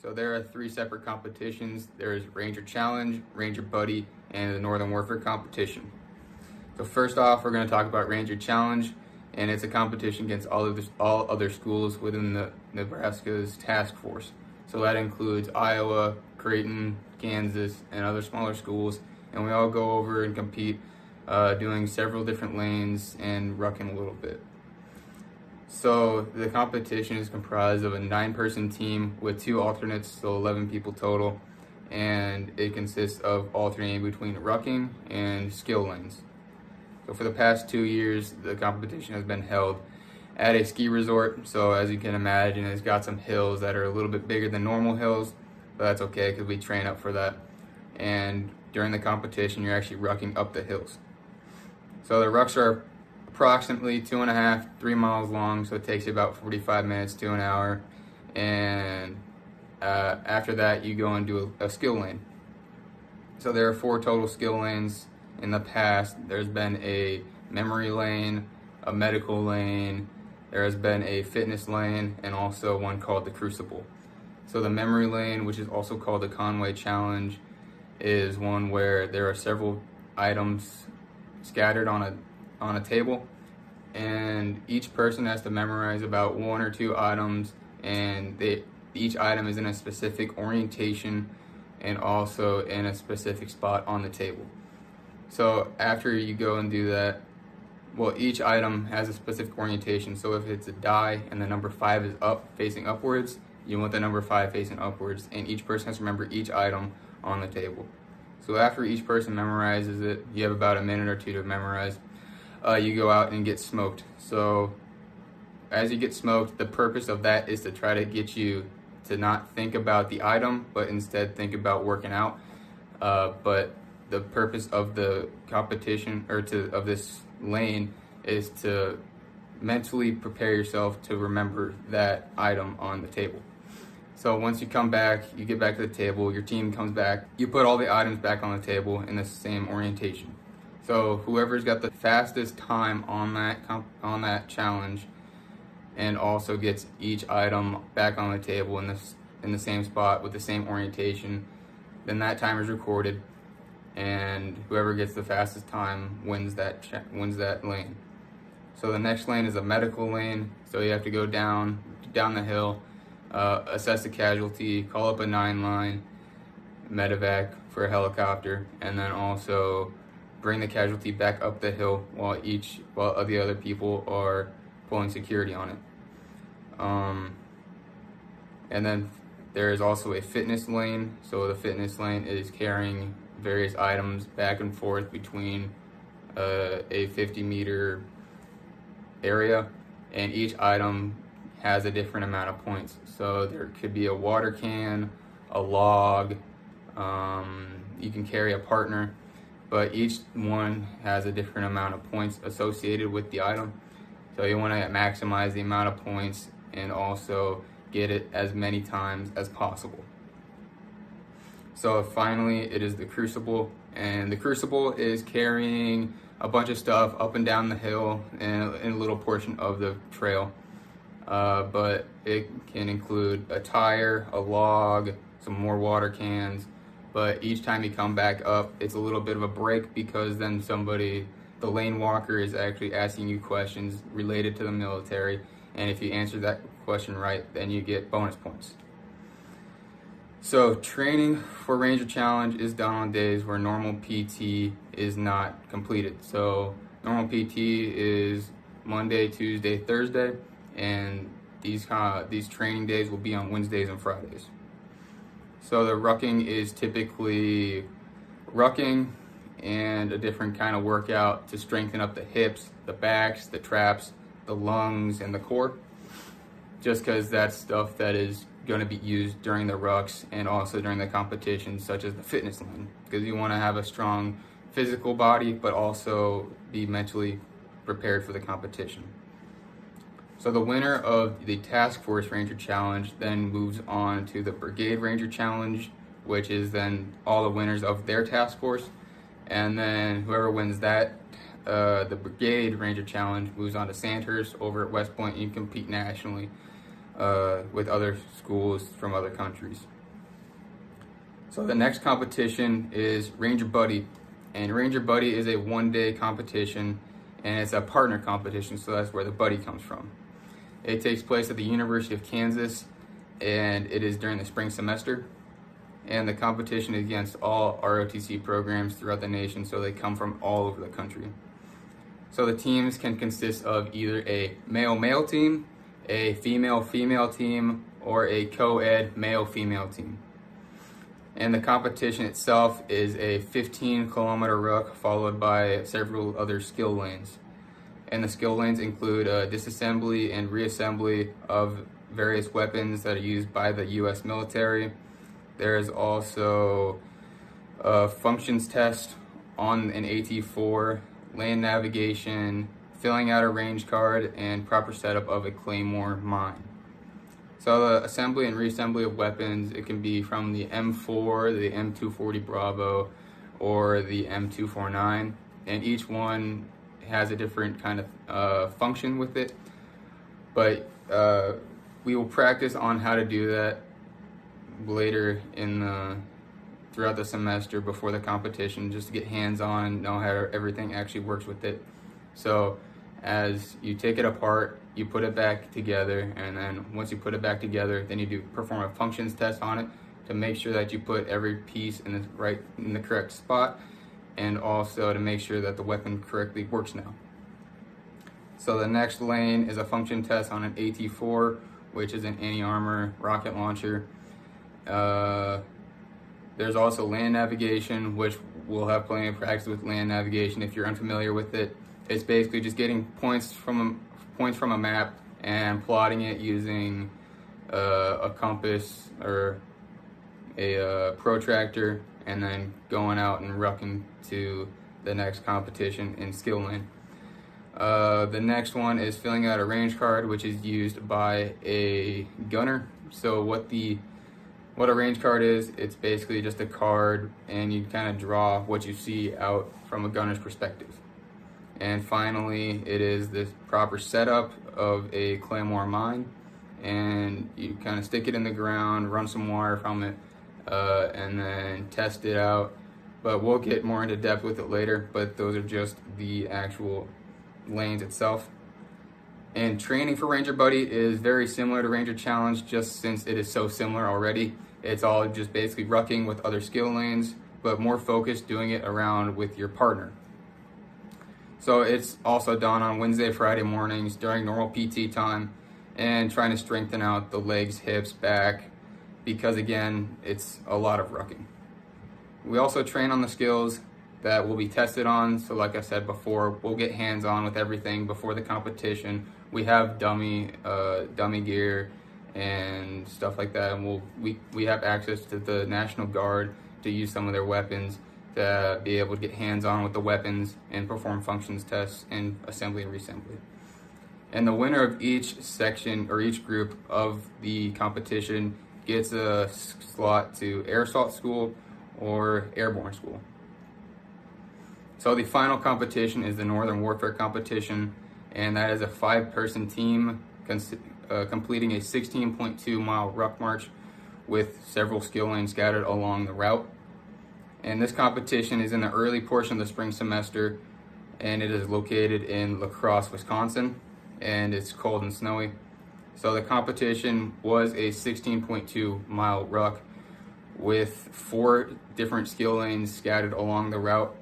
So there are three separate competitions. There's Ranger Challenge, Ranger Buddy, and the Northern Warfare competition. So first off, we're going to talk about Ranger Challenge, and it's a competition against all of the, all other schools within the Nebraska's task force. So that includes Iowa, Creighton, Kansas, and other smaller schools, and we all go over and compete, uh, doing several different lanes and rucking a little bit. So the competition is comprised of a nine-person team with two alternates, so 11 people total, and it consists of alternating between rucking and skill lanes. So for the past two years, the competition has been held at a ski resort. So as you can imagine, it's got some hills that are a little bit bigger than normal hills, but that's okay because we train up for that. And during the competition, you're actually rucking up the hills. So the rucks are approximately two and a half, three miles long, so it takes you about 45 minutes to an hour. And uh, after that, you go and do a, a skill lane. So there are four total skill lanes. In the past, there's been a memory lane, a medical lane, there has been a fitness lane, and also one called the Crucible. So the memory lane, which is also called the Conway Challenge, is one where there are several items scattered on a on a table and each person has to memorize about one or two items and they, each item is in a specific orientation and also in a specific spot on the table. So after you go and do that, well, each item has a specific orientation. So if it's a die and the number five is up, facing upwards, you want the number five facing upwards, and each person has to remember each item on the table. So after each person memorizes it, you have about a minute or two to memorize uh, you go out and get smoked. So as you get smoked, the purpose of that is to try to get you to not think about the item, but instead think about working out. Uh, but the purpose of the competition or to of this lane is to mentally prepare yourself to remember that item on the table. So once you come back, you get back to the table, your team comes back, you put all the items back on the table in the same orientation. So whoever's got the fastest time on that on that challenge, and also gets each item back on the table in this in the same spot with the same orientation, then that time is recorded, and whoever gets the fastest time wins that wins that lane. So the next lane is a medical lane. So you have to go down down the hill, uh, assess the casualty, call up a nine line, medevac for a helicopter, and then also bring the casualty back up the hill while each while the other people are pulling security on it. Um, and then there is also a fitness lane. So the fitness lane is carrying various items back and forth between uh, a 50 meter area, and each item has a different amount of points. So there could be a water can, a log. Um, you can carry a partner but each one has a different amount of points associated with the item. So you want to maximize the amount of points and also get it as many times as possible. So finally, it is the Crucible, and the Crucible is carrying a bunch of stuff up and down the hill and in a little portion of the trail. Uh, but it can include a tire, a log, some more water cans, but each time you come back up, it's a little bit of a break because then somebody, the lane walker, is actually asking you questions related to the military. And if you answer that question right, then you get bonus points. So, training for Ranger Challenge is done on days where normal PT is not completed. So, normal PT is Monday, Tuesday, Thursday, and these uh, these training days will be on Wednesdays and Fridays. So the rucking is typically rucking and a different kind of workout to strengthen up the hips, the backs, the traps, the lungs, and the core. Just because that's stuff that is going to be used during the rucks and also during the competitions, such as the fitness line, because you want to have a strong physical body, but also be mentally prepared for the competition. So the winner of the Task Force Ranger Challenge then moves on to the Brigade Ranger Challenge, which is then all the winners of their task force. And then whoever wins that, uh, the Brigade Ranger Challenge moves on to Sandhurst over at West Point. You compete nationally. uh, with other schools from other countries. So the next competition is Ranger Buddy, and Ranger Buddy is a one-day competition, and it's a partner competition, so that's where the buddy comes from. It takes place at the University of Kansas, and it is during the spring semester. And the competition is against all ROTC programs throughout the nation, so they come from all over the country. So the teams can consist of either a male-male team, a female-female team, or a co-ed male-female team. And the competition itself is a 15 kilometer ruck followed by several other skill lanes. And the skill lanes include uh, disassembly and reassembly of various weapons that are used by the US military. There's also a functions test on an AT4, land navigation, filling out a range card, and proper setup of a claymore mine. So the assembly and reassembly of weapons, it can be from the M4, the M240 Bravo, or the M249, and each one has a different kind of uh, function with it. But uh, we will practice on how to do that later in the throughout the semester before the competition, just to get hands on, know how everything actually works with it. So as you take it apart, you put it back together, and then once you put it back together, then you do perform a functions test on it to make sure that you put every piece in the right in the correct spot, and also to make sure that the weapon correctly works now. So the next lane is a function test on an AT4, which is an anti-armor rocket launcher. Uh, there's also land navigation, which we'll have plenty of practice with land navigation if you're unfamiliar with it. It's basically just getting points from a, points from a map and plotting it using uh, a compass or a uh, protractor and then going out and rucking to the next competition in skill lane. Uh, the next one is filling out a range card, which is used by a gunner. So what the what a range card is, it's basically just a card, and you kind of draw what you see out from a gunner's perspective. And finally, it is the proper setup of a claymore mine. And you kind of stick it in the ground, run some wire from it, uh, and then test it out. But we'll get more into depth with it later, but those are just the actual lanes itself. And training for Ranger Buddy is very similar to Ranger Challenge, just since it is so similar already. It's all just basically rucking with other skill lanes, but more focused doing it around with your partner. So it's also done on Wednesday, Friday mornings during normal PT time and trying to strengthen out the legs, hips, back, because again, it's a lot of rucking. We also train on the skills that will be tested on. So like I said before, we'll get hands-on with everything before the competition. We have dummy, uh, dummy gear and stuff like that. And we'll, we, we have access to the National Guard to use some of their weapons to be able to get hands-on with the weapons and perform functions tests and assembly and reassembly. And the winner of each section or each group of the competition gets a slot to air assault school or airborne school. So the final competition is the Northern Warfare competition, and that is a five-person team uh, completing a 16.2 mile ruck march with several skill lanes scattered along the route and this competition is in the early portion of the spring semester and it is located in La Crosse, Wisconsin and it's cold and snowy. So the competition was a 16.2 mile ruck with four different skill lanes scattered along the route.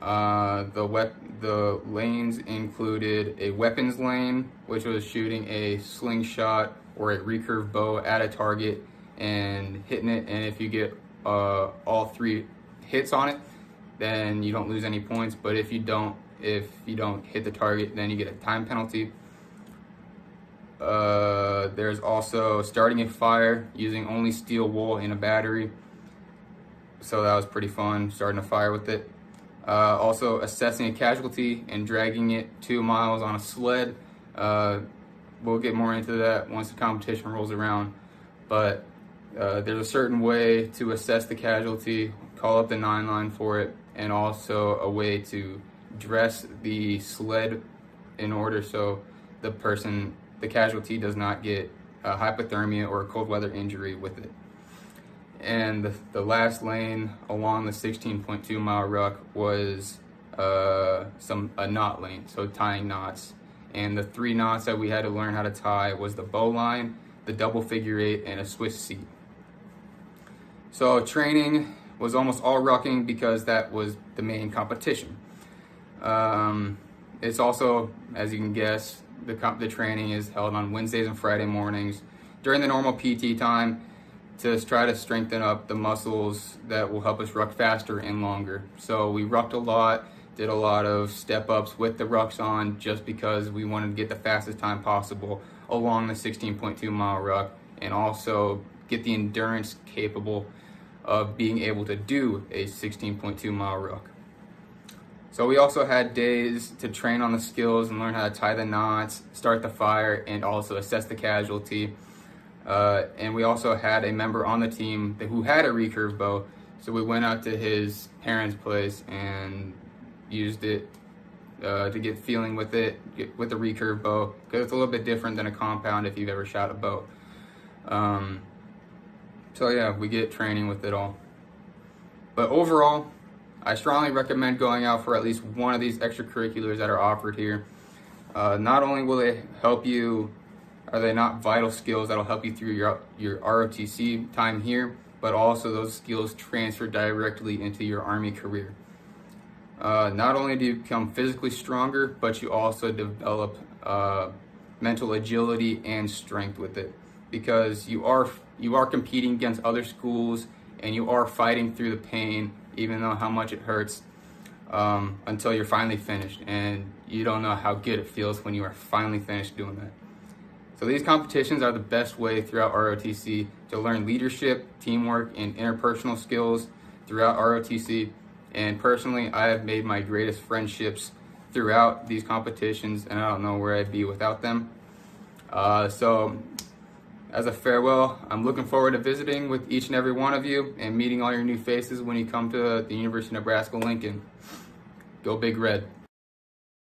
Uh, the wep- the lanes included a weapons lane, which was shooting a slingshot or a recurve bow at a target and hitting it. And if you get uh, all three hits on it, then you don't lose any points. But if you don't, if you don't hit the target, then you get a time penalty. Uh, there's also starting a fire using only steel wool in a battery. So that was pretty fun, starting a fire with it. Uh, also assessing a casualty and dragging it two miles on a sled. Uh, we'll get more into that once the competition rolls around. But uh, there's a certain way to assess the casualty call up the 9 line for it, and also a way to dress the sled in order so the person, the casualty, does not get a hypothermia or a cold weather injury with it. And the, the last lane along the 16.2 mile ruck was uh, some a knot lane, so tying knots. And the three knots that we had to learn how to tie was the bowline, the double figure eight, and a Swiss seat. So training was almost all rucking because that was the main competition. Um, it's also, as you can guess, the, the training is held on Wednesdays and Friday mornings during the normal PT time to try to strengthen up the muscles that will help us ruck faster and longer. So we rucked a lot, did a lot of step ups with the rucks on just because we wanted to get the fastest time possible along the 16.2 mile ruck and also get the endurance capable of being able to do a 16.2 mile ruck. So we also had days to train on the skills and learn how to tie the knots, start the fire, and also assess the casualty. Uh, and we also had a member on the team who had a recurve bow. So we went out to his parents' place and used it uh, to get feeling with it, get, with the recurve bow, because it's a little bit different than a compound if you've ever shot a bow. Um, so yeah, we get training with it all. But overall, I strongly recommend going out for at least one of these extracurriculars that are offered here. Uh, not only will they help you, are they not vital skills that'll help you through your, your ROTC time here, but also those skills transfer directly into your Army career. Uh, not only do you become physically stronger, but you also develop uh, mental agility and strength with it because you are you are competing against other schools and you are fighting through the pain even though how much it hurts, um, until you're finally finished. And you don't know how good it feels when you are finally finished doing that. So these competitions are the best way throughout ROTC to learn leadership, teamwork, and interpersonal skills throughout ROTC. And personally, I have made my greatest friendships throughout these competitions, and I don't know where I'd be without them. Uh, so as a farewell, I'm looking forward to visiting with each and every one of you and meeting all your new faces when you come to the University of Nebraska Lincoln. Go Big Red.